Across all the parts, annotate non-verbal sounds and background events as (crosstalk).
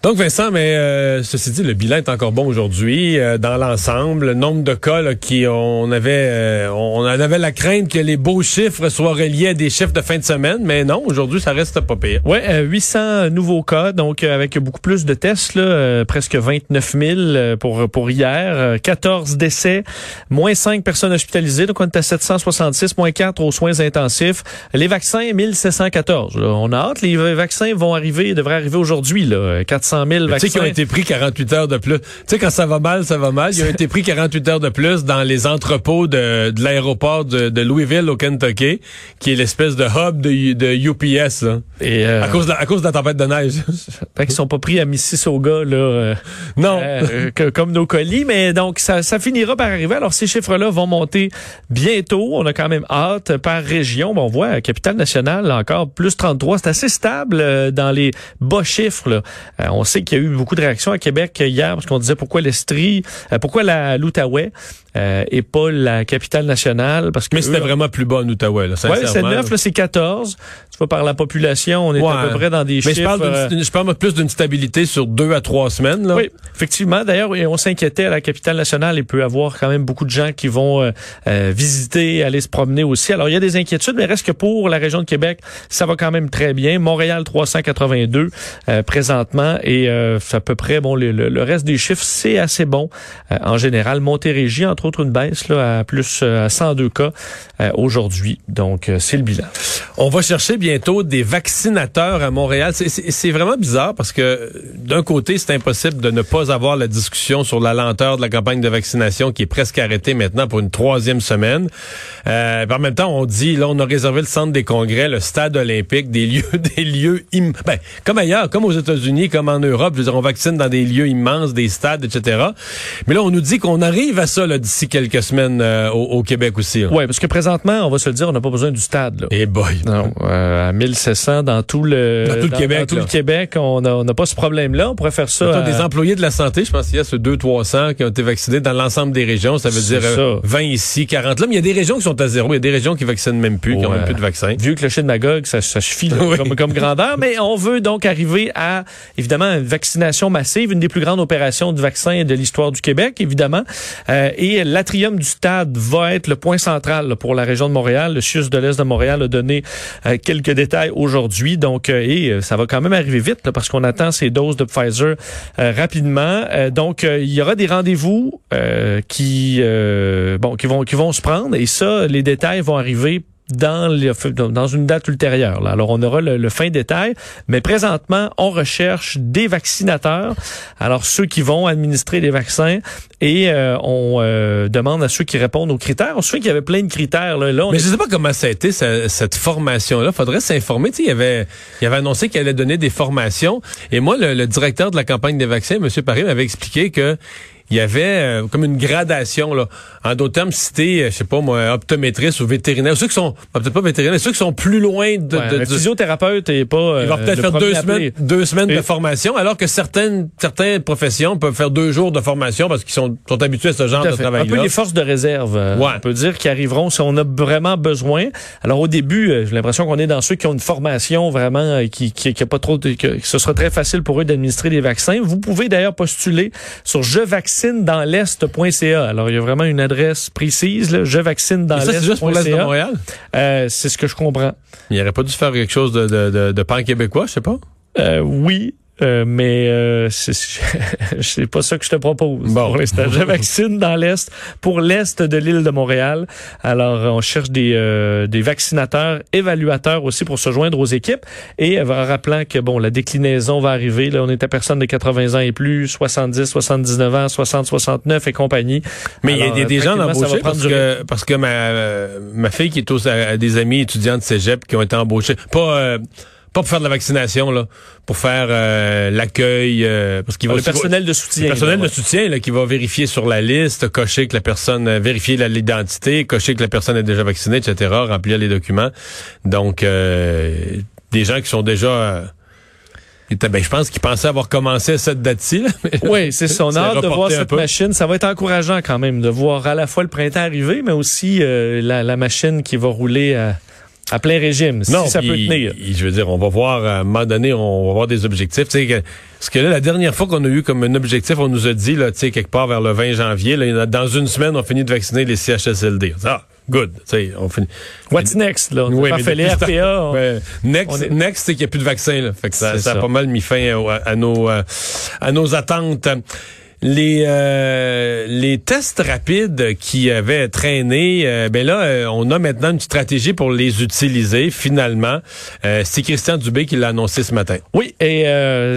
Donc Vincent, mais euh, ceci dit, le bilan est encore bon aujourd'hui euh, dans l'ensemble. Le nombre de cas qui on avait, euh, on avait la crainte que les beaux chiffres soient reliés à des chiffres de fin de semaine, mais non, aujourd'hui ça reste pas pire. Ouais, 800 nouveaux cas, donc avec beaucoup plus de tests, là, presque 29 000 pour pour hier, 14 décès, moins 5 personnes hospitalisées, donc on est à 766, moins 4 aux soins intensifs. Les vaccins 1714. Là. On a hâte, les vaccins vont arriver, devraient arriver aujourd'hui là, 400 000 vaccins. Tu sais qui ont été pris 48 heures de plus. Tu sais quand ça va mal, ça va mal. Ils ont (laughs) été pris 48 heures de plus dans les entrepôts de, de l'aéroport de, de, Louisville au Kentucky, qui est l'espèce de hub de, de UPS. Là. Et euh... à cause de, à cause de la tempête de neige. (laughs) Ils sont pas pris à Mississauga là. Euh, (laughs) non, euh, comme nos colis, mais donc ça, ça finira par arriver. Alors ces chiffres-là vont monter bientôt. On a quand même hâte par région. Bon, on voit capitale nationale encore plus 33. C'est assez stable euh, dans les bas chiffres. Là. on sait qu'il y a eu beaucoup de réactions à Québec hier parce qu'on disait pourquoi l'Estrie, euh, pourquoi l'Outaouais euh, et pas la capitale nationale parce que mais c'était vraiment plus bas en Outaouais là, Ouais, c'est 9 là, c'est 14. Tu vois par la population, on est à peu près dans des mais chiffres je parle, euh, je parle plus d'une stabilité sur deux à trois semaines là. Oui, effectivement. D'ailleurs, on s'inquiétait à la capitale nationale, il peut y avoir quand même beaucoup de gens qui vont visiter, aller se promener aussi. Alors il y a des inquiétudes, mais reste que pour la région de Québec, ça va quand même très bien. Montréal 382 présentement et euh, à peu près, bon, le, le, reste des chiffres, c'est assez bon. Euh, en général, Montérégie, entre autres, une baisse là, à plus euh, à 102 cas aujourd'hui. Donc, c'est le bilan. On va chercher bientôt des vaccinateurs à Montréal. C'est vraiment bizarre parce que d'un côté, c'est impossible de ne pas avoir la discussion sur la lenteur de la campagne de vaccination qui est presque arrêtée maintenant pour une troisième semaine. Euh, en même temps, on dit, là, on a réservé le centre des congrès, le stade olympique, des lieux, (laughs) des lieux, ben, comme ailleurs, comme aux États-Unis, comme en Europe, je veux dire, on vaccine dans des lieux immenses, des stades, etc. Mais là, on nous dit qu'on arrive à ça d'ici quelques semaines euh, au, Québec aussi. Oui, parce que présentement, on va se le dire, on n'a pas besoin du stade. Là. Eh boy. Non, euh, à 1700 dans tout le dans tout le Québec, dans tout le Québec, on n'a pas ce problème-là. On pourrait faire ça. Des employés de la santé, je pense qu'il y a ce 200-300 qui ont été vaccinés dans l'ensemble des régions. Ça veut dire 20 euh, ici, 40 là. Mais il y a des régions qui sont à zéro. Il y a des régions qui vaccinent même plus, qui ont même plus de vaccins. Vu que le chien de Magog, ça, ça suffit (laughs) comme, comme grandeur. Mais on veut donc arriver à, évidemment, une vaccination massive, une des plus grandes opérations de vaccins de l'histoire du Québec, évidemment. Euh, et l'atrium du stade va être le point central pour la région de Montréal. Le CIUS de l'Est de Montréal a donné euh, quelques détails aujourd'hui. Donc, euh, et ça va quand même arriver vite parce qu'on attend ces doses de Pfizer rapidement. donc, il y aura des rendez-vous qui, bon, qui vont, qui vont se prendre. Et ça, les détails vont arriver dans, dans une date ultérieure. Là. Alors, on aura le, fin détail, mais présentement, on recherche des vaccinateurs. Alors, ceux qui vont administrer les vaccins et euh, on euh, demande à ceux qui répondent aux critères. On se souvient qu'il y avait plein de critères. Là, mais je sais pas comment ça a été, cette formation-là. faudrait s'informer. Il y avait, il avait annoncé qu'il allait donner des formations. Et moi, le, le directeur de la campagne des vaccins, M. Paris, m'avait expliqué que il y avait euh, comme une gradation là. En d'autres termes, si t'es, euh, je sais pas moi, optométriste ou vétérinaire, ceux qui sont peut-être pas vétérinaires, ceux qui sont plus loin de, ouais, de, physiothérapeute et pas. Euh, il va peut-être faire deux semaines, deux semaines de formation, alors que certaines certaines professions peuvent faire deux jours de formation parce qu'ils sont, sont habitués à ce genre de travail. Un peu les forces de réserve, ouais. on peut dire, qui arriveront si on a vraiment besoin. Alors au début, j'ai l'impression qu'on est dans ceux qui ont une formation vraiment qui qui, qui a pas trop, que ce sera très facile pour eux d'administrer des vaccins. Vous pouvez d'ailleurs postuler sur je vaccine dans l'est.ca. Alors, il y a vraiment une adresse précise, là, je vaccine dans l'est. C'est juste pour l'est de Montréal? Euh, c'est ce que je comprends. Il aurait pas dû faire quelque chose de, de, de, de pan-québécois, je sais pas? Euh, oui, euh, mais euh, (laughs) c'est pas ça que je te propose bon. pour l'instant. Je vaccine dans l'Est, pour l'Est de l'île de Montréal. Alors, on cherche des, euh, des vaccinateurs, évaluateurs aussi pour se joindre aux équipes. Et en rappelant que, bon, la déclinaison va arriver. Là, on est à personnes de 80 ans et plus, 70, 79 ans, 60, 69 et compagnie. Mais il y a des, gens embauchés parce que, parce que ma, ma fille qui est aux, des amis étudiants de cégep qui ont été embauchés. Pas pas pour faire de la vaccination, là, pour faire euh, l'accueil, euh, parce qu'il va le personnel de soutien, le personnel de soutien là, qui va vérifier sur la liste, cocher que la personne, euh, vérifier l'identité, cocher que la personne est déjà vaccinée, etc., remplir les documents. Donc, des gens qui sont déjà ben, je pense qu'ils pensaient avoir commencé à cette date-ci. Oui, c'est (laughs) son art de voir cette machine. Ça va être encourageant quand même de voir à la fois le printemps arriver, mais aussi la, la, machine qui va rouler à à plein régime, si ça peut tenir. je veux dire, on va voir, à un moment donné, on va voir des objectifs. Tu sais, parce que là, la dernière fois qu'on a eu comme un objectif, on nous a dit, là, tu sais, quelque part vers le 20 janvier, là, dans une semaine, on finit de vacciner les CHSLD. Ah, good. Tu sais, on finit. What's next, là? On fait les RPA. Ben, next, next, c'est qu'il n'y a plus de vaccin, là. Fait que ça, ça, a pas mal mis fin à, nos, à nos attentes les euh, les tests rapides qui avaient traîné, euh, ben là, euh, on a maintenant une stratégie pour les utiliser finalement. c'est Christian Dubé qui l'a annoncé ce matin. Oui, et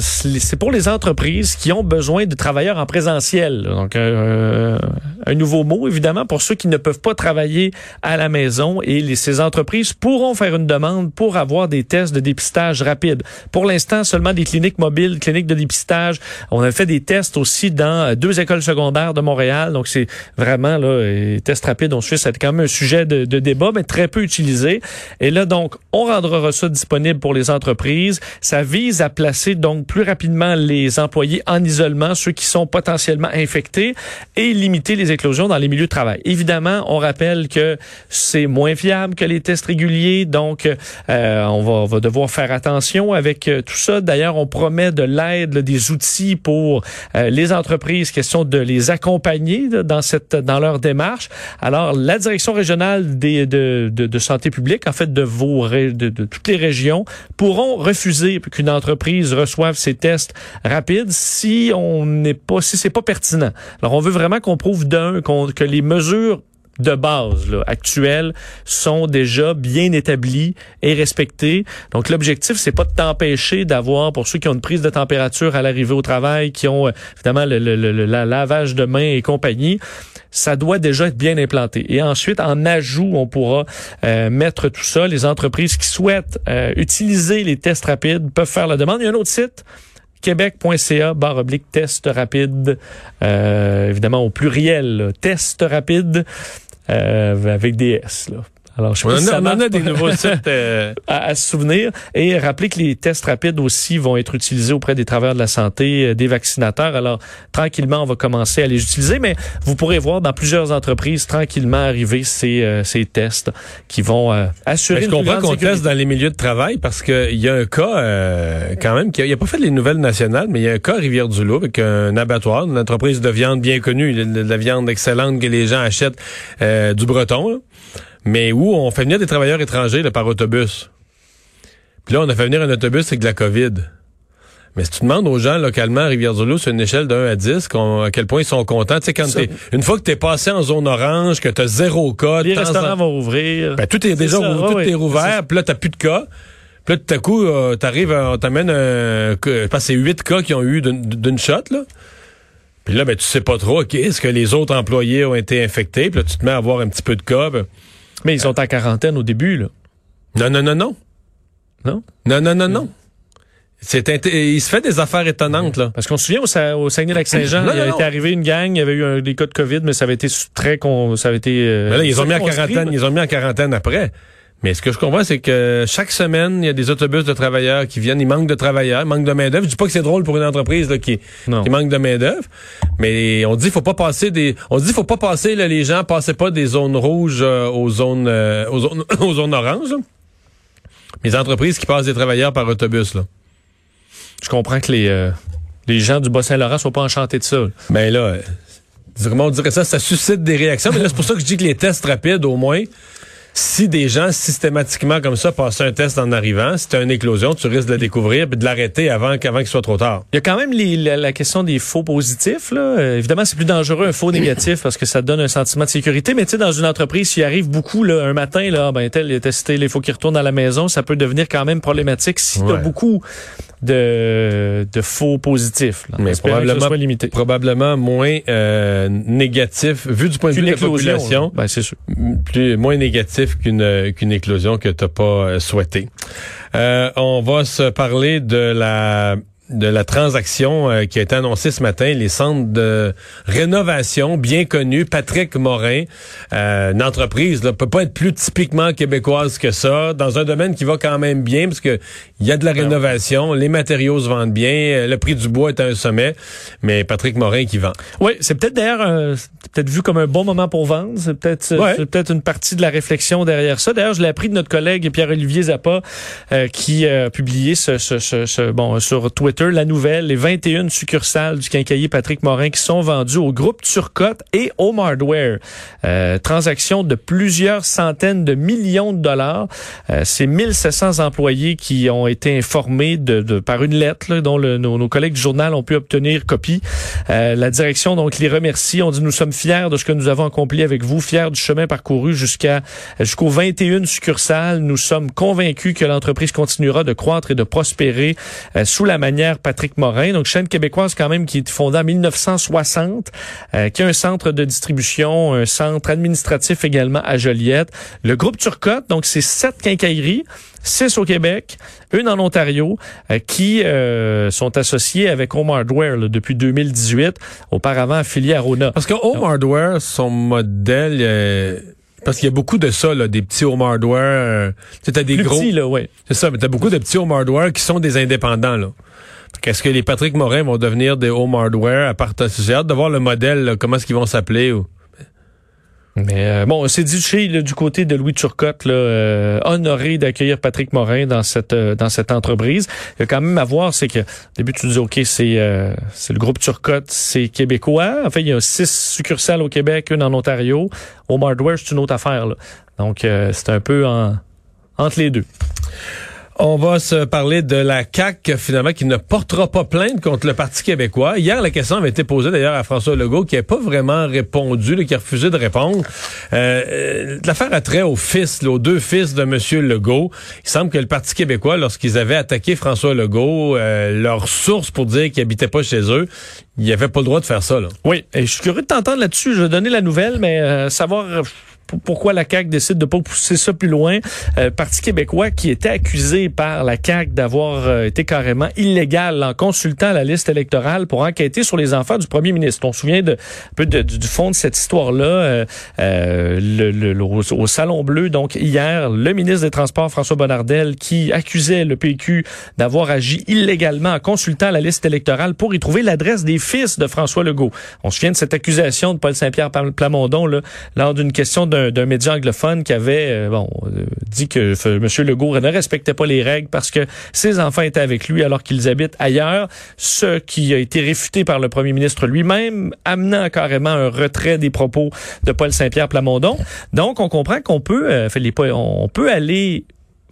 c'est pour les entreprises qui ont besoin de travailleurs en présentiel. Donc un nouveau mot évidemment pour ceux qui ne peuvent pas travailler à la maison et ces entreprises pourront faire une demande pour avoir des tests de dépistage rapides. Pour l'instant, seulement des cliniques mobiles, cliniques de dépistage. On a fait des tests aussi dans euh, deux écoles secondaires de Montréal. Donc, c'est vraiment, là, les tests rapides, on suit, c'est quand même un sujet de, de, débat, mais très peu utilisé. Et là, donc, on rendra ça disponible pour les entreprises. Ça vise à placer, donc, plus rapidement les employés en isolement, ceux qui sont potentiellement infectés, et limiter les éclosions dans les milieux de travail. Évidemment, on rappelle que c'est moins fiable que les tests réguliers, donc, euh, on, va, on, va, devoir faire attention avec euh, tout ça. D'ailleurs, on promet de l'aide, des outils pour les entreprises question de les accompagner dans cette dans leur démarche. Alors la direction régionale de, de, de santé publique, en fait de vos de, de toutes les régions, pourront refuser qu'une entreprise reçoive ces tests rapides si on n'est pas si c'est pas pertinent. Alors on veut vraiment qu'on prouve d'un que les mesures de base là, actuelles sont déjà bien établis et respectés. Donc l'objectif c'est pas de t'empêcher d'avoir pour ceux qui ont une prise de température à l'arrivée au travail, qui ont euh, évidemment le, le, le, lavage de mains et compagnie, ça doit déjà être bien implanté. Et ensuite en ajout, on pourra euh, mettre tout ça. Les entreprises qui souhaitent euh, utiliser les tests rapides peuvent faire la demande. Il y a un autre site québec.ca barre oblique test rapide, euh, évidemment au pluriel, test rapide. Euh, avec des S. Là. Alors, je on, ça on a des nouveaux sites (laughs) euh, à, se souvenir. Et rappeler que les tests rapides aussi vont être utilisés auprès des travailleurs de la santé, euh, des vaccinateurs. Alors, tranquillement, on va commencer à les utiliser, mais vous pourrez voir dans plusieurs entreprises tranquillement arriver ces, ces tests qui vont assurer mais Je comprends qu'on teste dans les milieux de travail parce qu'il y a un cas quand même qui a, a pas fait les nouvelles nationales, mais il y a un cas à Rivière-du-Loup avec un abattoir, une entreprise de viande bien connue, de, la viande excellente que les gens achètent du breton mais où on fait venir des travailleurs étrangers par autobus? Puis là, on a fait venir un autobus avec de la COVID. Mais si tu demandes aux gens localement à Rivière-du-Loup sur une échelle de 1 à 10, à quel point ils sont contents, tu sais, quand t'es, une fois que t'es passé en zone orange, que t'as zéro cas, les restaurants vont ouvrir. Ben, tout est, déjà tout est rouvert, puis là, t'as plus de cas. Puis là, tout à coup, euh, t'arrives, on t'amène un, je pense c'est 8 cas qui ont eu d'une shot, là. Puis là, ben, tu sais pas trop, OK, est-ce que les autres employés ont été infectés? Puis là, tu te mets à avoir un petit peu de cas. Ben, mais ils sont en quarantaine au début, là. Non, non, non, non. Non? Non, non, non, non. C'est il se fait des affaires étonnantes là. Parce qu'on se souvient au, au Saguenay-Lac-Saint-Jean, il été arrivé une gang, il y avait eu un, des cas de Covid, mais ça avait été très ça avait été. Euh, mais là, ils ont mis en quarantaine, ils ont mis en quarantaine après. Mais ce que je comprends, c'est que chaque semaine, il y a des autobus de travailleurs qui viennent. Il manque de travailleurs, il manque de main-d'œuvre. Je dis pas que c'est drôle pour une entreprise là, qui, qui manque de main-d'œuvre. Mais on dit faut pas passer des. On dit faut pas passer, là, les gens passaient pas des zones rouges euh, aux zones euh, aux zones (coughs) aux zones oranges. Les entreprises qui passent des travailleurs par autobus, là. Je comprends que les, euh, les gens du Bas-Saint-Laurent soient pas enchantés de ça. Mais là, comment on dirait ça, ça suscite des réactions. Mais là, c'est pour ça que je dis que les tests rapides, au moins, si des gens systématiquement comme ça passent un test en arrivant, si tu une éclosion, tu risques de le découvrir et de l'arrêter avant qu'avant qu'il soit trop tard. Il y a quand même la, question des faux positifs. Là. Euh, évidemment, c'est plus dangereux un faux négatif parce que ça donne un sentiment de sécurité. Mais tu sais, dans une entreprise, s'il arrive beaucoup là, un matin, là, ben tel est testé, il faut qu'il retourne à la maison, ça peut devenir quand même problématique si tu as beaucoup de, de faux positifs. Mais probablement, limité. probablement moins euh, négatif, vu du point de vue de la population, ben, c'est sûr. plus moins négatif qu'une qu'une éclosion que tu n'as pas euh, souhaité. Euh, on va se parler de la de la transaction euh, qui a été annoncée ce matin, les centres de rénovation bien connus, Patrick Morin, euh, une entreprise ne peut pas être plus typiquement québécoise que ça, dans un domaine qui va quand même bien, parce que il y a de la rénovation, les matériaux se vendent bien, euh, le prix du bois est à un sommet, mais Patrick Morin qui vend. Oui, c'est peut-être d'ailleurs peut-être vu comme un bon moment pour vendre, c'est peut-être peut-être une partie de la réflexion derrière ça. D'ailleurs, je l'ai appris de notre collègue Pierre-Olivier Zappa, qui a publié ce, ce, ce, bon sur Twitter la nouvelle, les 21 succursales du quincailler Patrick Morin qui sont vendues au groupe Turcotte et Home Hardware. Euh, transaction de plusieurs centaines de millions de dollars. Euh, c'est 1700 employés qui ont été informés de, par une lettre dont nos, collègues du journal ont pu obtenir copie. Euh, la direction donc les remercie. On dit nous sommes fiers de ce que nous avons accompli avec vous, fiers du chemin parcouru jusqu'à jusqu'aux 21 succursales. Nous sommes convaincus que l'entreprise continuera de croître et de prospérer euh, sous la manière Patrick Morin, donc chaîne québécoise quand même qui est fondée en 1960, euh, qui a un centre de distribution, un centre administratif également à Joliette. Le groupe Turcotte, donc c'est sept quincailleries, six au Québec, une en Ontario, euh, qui euh, sont associées avec Home Hardware depuis 2018, auparavant affilié à Rona. Parce que Home Hardware, son modèle... Parce qu'il y a beaucoup de ça, là, des petits home hardware. tu as des gros. là, ouais. C'est ça, mais t'as beaucoup de petits home hardware qui sont des indépendants, là. Est-ce que les Patrick Morin vont devenir des home hardware à part J'ai hâte de voir le modèle, comment est-ce qu'ils vont s'appeler. Ou... Mais euh, bon, c'est dit chez du côté de Louis Turcotte, là, euh, honoré d'accueillir Patrick Morin dans cette euh, dans cette entreprise. Il y a quand même à voir, c'est que au début tu dis ok, c'est c'est le groupe Turcotte, c'est québécois. En fait, il y a six succursales au Québec, une en Ontario. Home Hardware, c'est une autre affaire. Là. Donc c'est un peu en, entre les deux. On va se parler de la CAC finalement qui ne portera pas plainte contre le Parti québécois. Hier, la question avait été posée d'ailleurs à François Legault qui n'a pas vraiment répondu, qui a refusé de répondre. Euh, euh, L'affaire a trait aux fils, aux deux fils de M. Legault. Il semble que le Parti québécois, lorsqu'ils avaient attaqué François Legault, euh, leur source pour dire qu'il habitait pas chez eux, il avait pas le droit de faire ça. Là. Oui, et je suis curieux de t'entendre là-dessus. Je vais donner la nouvelle, mais savoir pourquoi la CAQ décide de pas pousser ça plus loin? Euh, Parti québécois qui était accusé par la CAQ d'avoir euh, été carrément illégal en consultant la liste électorale pour enquêter sur les enfants du premier ministre. On se souvient de, un peu du fond de cette histoire-là. Euh, euh le, au, Salon Bleu, donc hier, le ministre des Transports, François Bonnardel, qui accusait le PQ d'avoir agi illégalement en consultant la liste électorale pour y trouver l'adresse des fils de François Legault. On se souvient de cette accusation de Paul Saint-Pierre Plamondon là, lors d'une question de d'un média anglophone qui avait euh, bon euh, dit que M. Legault ne respectait pas les règles parce que ses enfants étaient avec lui alors qu'ils habitent ailleurs, ce qui a été réfuté par le premier ministre lui-même, amenant carrément un retrait des propos de Paul Saint-Pierre Plamondon. Donc, on comprend qu'on peut, euh, on peut aller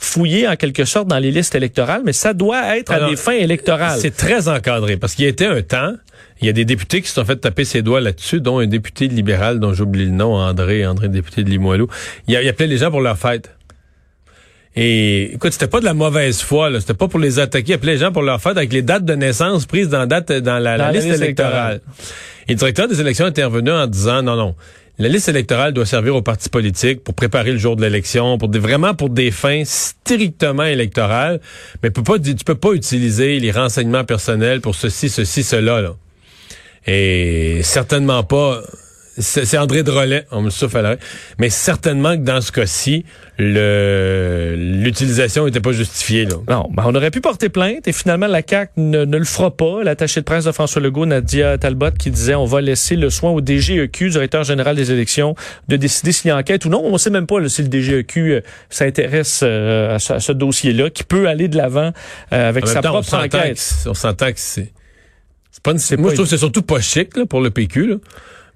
fouiller en quelque sorte dans les listes électorales, mais ça doit être à des fins électorales. C'est très encadré parce qu'il y a été un temps, il y a des députés qui se sont fait taper ses doigts là-dessus, dont un député libéral dont j'oublie le nom, André, André, député de Limoilou. Il, a, il appelait les gens pour leur fête. Et écoute, c'était pas de la mauvaise foi, là. C'était pas pour les attaquer. Il appelait les gens pour leur fête avec les dates de naissance prises dans, date, dans la, liste, électorale. Et le directeur des élections est intervenu en disant non, non. La liste électorale doit servir aux partis politiques pour préparer le jour de l'élection, pour des, vraiment pour des fins strictement électorales. Mais peut pas, tu peux pas utiliser les renseignements personnels pour ceci, ceci, cela. Là. Et certainement pas c'est André Drolet, on me souffle à Mais certainement que dans ce cas-ci, l'utilisation n'était pas justifiée. Là. Non, ben on aurait pu porter plainte et finalement la CAC ne, le fera pas. L'attaché de presse de François Legault, Nadia Talbot, qui disait on va laisser le soin au DGEQ, directeur général des élections, de décider s'il y a enquête ou non. On ne sait même pas si le DGEQ euh, s'intéresse euh, à, ce, dossier-là, qui peut aller de l'avant euh, avec sa propre enquête. on s'entend que c'est... Pas, moi, je trouve que c'est surtout pas chic là, pour le PQ. Là.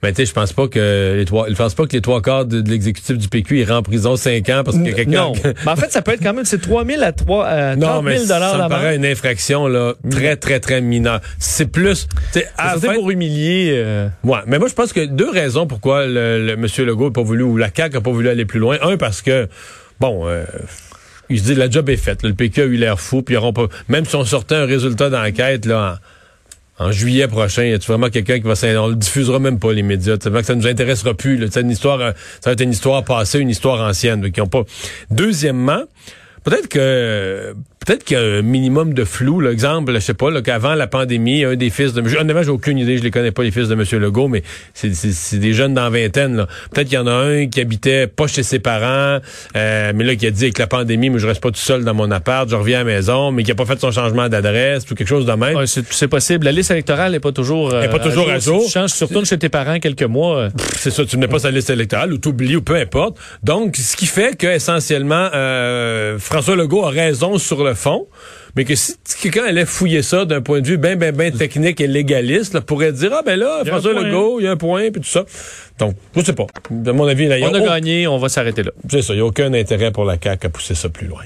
Mais tu sais, je pense pas que les trois, je pense pas que les trois quarts de, l'exécutif du PQ iraient en prison cinq ans parce que quelqu'un. Non. mais en fait, ça peut être quand même, c'est 3 000 à 3, euh, non, mais dollars. Ça me paraît une infraction, là, très, très, très mineure. C'est plus, c'est pour humilier, euh... Ouais. Mais moi, je pense que deux raisons pourquoi le, le monsieur Legault n'a pas voulu, ou la CAQ n'a pas voulu aller plus loin. Un, parce que, bon, euh, il se dit, la job est faite. Le PQ a eu l'air fou, puis ils pas, même si on sortait un résultat d'enquête, là, en juillet prochain, y a-tu vraiment quelqu'un qui va on le diffusera même pas les médias, ça que ça nous intéressera plus, là, une histoire euh, ça va être une histoire passée, une histoire ancienne, qui ont pas. Deuxièmement, peut-être que peut-être qu'il y a un minimum de flou. L'exemple, je sais pas, qu'avant la pandémie, un des fils de... Honnêtement, j'ai aucune idée, je les connais pas, les fils de M. Legault, mais c'est des jeunes dans vingtaine. Peut-être qu'il y en a un qui habitait pas chez ses parents, euh, mais là, qui a dit avec la pandémie, mais je reste pas tout seul dans mon appart, je reviens à la maison, mais qui a pas fait son changement d'adresse ou quelque chose de même. c'est possible. La liste électorale n'est pas toujours, pas euh, toujours à jour. tu changes, surtout chez tes parents quelques mois. Euh. C'est ça, tu n'es pas sa liste électorale ou t'oublies ou peu importe. Donc, ce qui fait que essentiellement, François Legault a raison sur le fond mais que si quelqu'un allait fouiller ça d'un point de vue bien, bien, bien technique et légaliste, là, pourrait dire, ah ben là, François Legault, il y a un point, puis tout ça. Donc, je sais pas. De mon avis, là, On a, gagné, on va s'arrêter là. C'est ça, il n'y a aucun intérêt pour la CAQ à pousser ça plus loin.